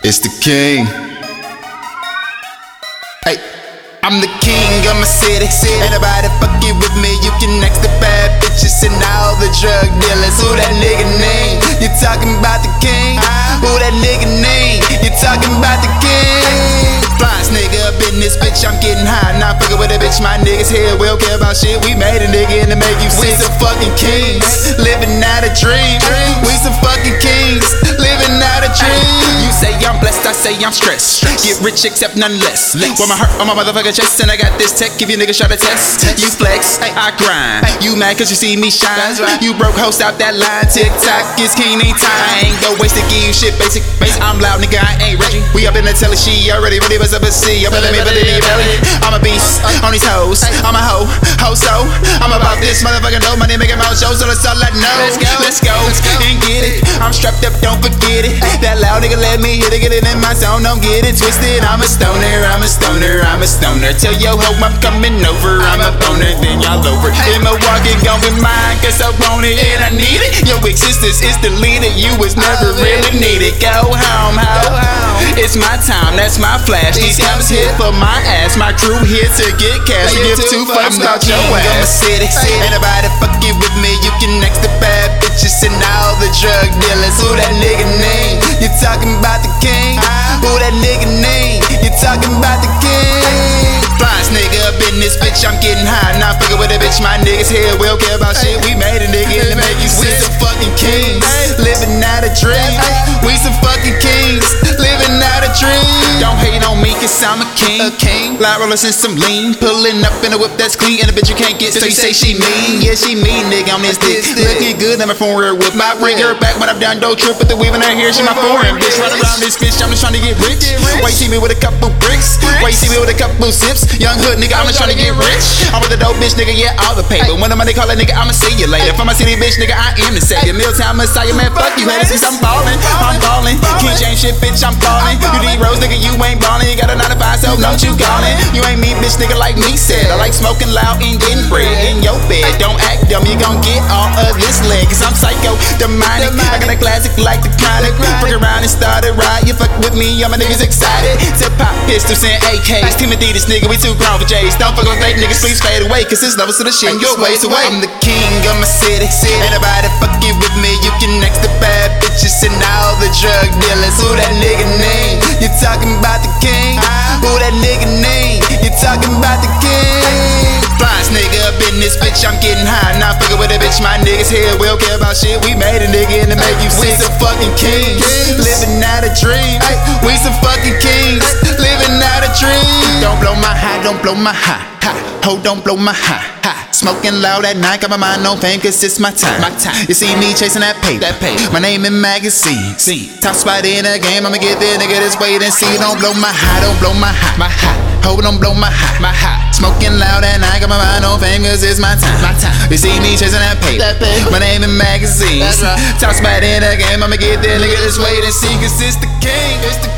It's the king. Hey, I'm the king of my city. Ain't nobody fucking with me. You can next the bad bitches and all the drug dealers. Who that nigga name? You talking about the king? Who that nigga name? You talking about the king? Flyest nigga up in this bitch. I'm getting high. Not fucking with a bitch. My niggas here. We don't care about shit. We made a nigga and to make you sick. We some fucking kings. Living out a dream. We some fucking kings. Say I'm stressed. Get rich, except none less. With my heart on my motherfucking chest, and I got this tech. Give you niggas shot a test. You flex, hey. I grind. You mad cause you see me shine. You broke host out that line. TikTok is king, ain't time. Ain't go waste to give you shit basic. basic. I'm loud, nigga, I ain't Reggie. We up in the telly, she already really was up a C. Up in me, but me, belly. I'm a beast uh. on these hoes. I'm a hoe, hoe so. I'm about this motherfucking dope. Money making my shows, so that's all I know. Let's go, let's go, and get it. I'm strapped up, don't forget it. Loud nigga let me hit it, get it in my zone, don't get it twisted. I'm a stoner, I'm a stoner, I'm a stoner. Tell yo ho I'm coming over, I'm a boner, then y'all over. In Milwaukee, gon' be mine, cause I want it and I need it. Your existence is deleted, you was never really needed. Go home, ho. It's my time, that's my flash. These guys here for my ass, my crew here to get cash. Give two fucks about your I'm a ass. city. Ain't nobody fucking with me. You can next the bad bitches niggas here. We don't care about shit. We made a nigga to make you sick. We some fucking kings. Living out a dream. We some fucking kings. Living out a dream. Don't hate on me, cause I'm a king. A king. Light rollers and some lean. Pulling up in a whip that's clean. And a bitch you can't get, so you say she mean. Yeah, she mean, nigga, I'm. This dick. Looking good, I'm a foreign whip. I bring her back when I'm down, dope trip. With the weave in her hair, she my foreign bitch. Run around this bitch, I'm just trying to get rich. Wait, see me with a couple bricks? Why you see me with a couple sips? Young hood nigga, I'm just trying to get rich. I'm with a dope bitch, nigga, yeah, all the paper. When I'm they call a nigga, I'ma see you later. For my city bitch, nigga, I am the savior. Milltown Messiah, man, fuck you, haters, I'm ballin'. I'm ballin'. King James shit, bitch, I'm ballin'. You D Rose, nigga, you ain't ballin'. You got a 9 to 5, so don't you callin'. You ain't me, bitch, nigga, like me said. I like smoking loud and getting bread in your bed. Don't act dumb, you gon' get all of this leg. Cause I'm psycho, demonic. I got a classic like the chronic. Fuck around and start a riot. You fuck with me, all my niggas excited. To pop pistols and AKs. Timothy, this nigga, we too grown for J's. Don't fuck with fake niggas, please fade away. Cause this levels to the shit, your ways away. I'm the king of my city. Ain't nobody fucking with me. You can next the bad bitches and all the drug dealers. Who that nigga name? Getting high. Not fucking with a bitch. My niggas here. We don't care about shit. We made a nigga and to make you sick. We some fucking kings. Living out a dream. We some fucking kings. Living out a dream. Don't blow my high, don't blow my high. Ha. Ho, don't blow my high. Ha. Smoking loud at night, got my mind on fame, cause it's my time. My time. You see me chasing that paper. That paper. My name in magazines. See. Top spot in the game, I'ma get there, nigga. Just wait and see. Don't blow my high, don't blow my high. My high. Ho, don't blow my high. My high. Smoking loud at night, got my mind on fame, cause it's my time. My time. You see me chasing that paper. That paper. My name in magazines. That's right. Top spot in the game, I'ma get there, nigga. Just wait and see, cause it's the king. It's the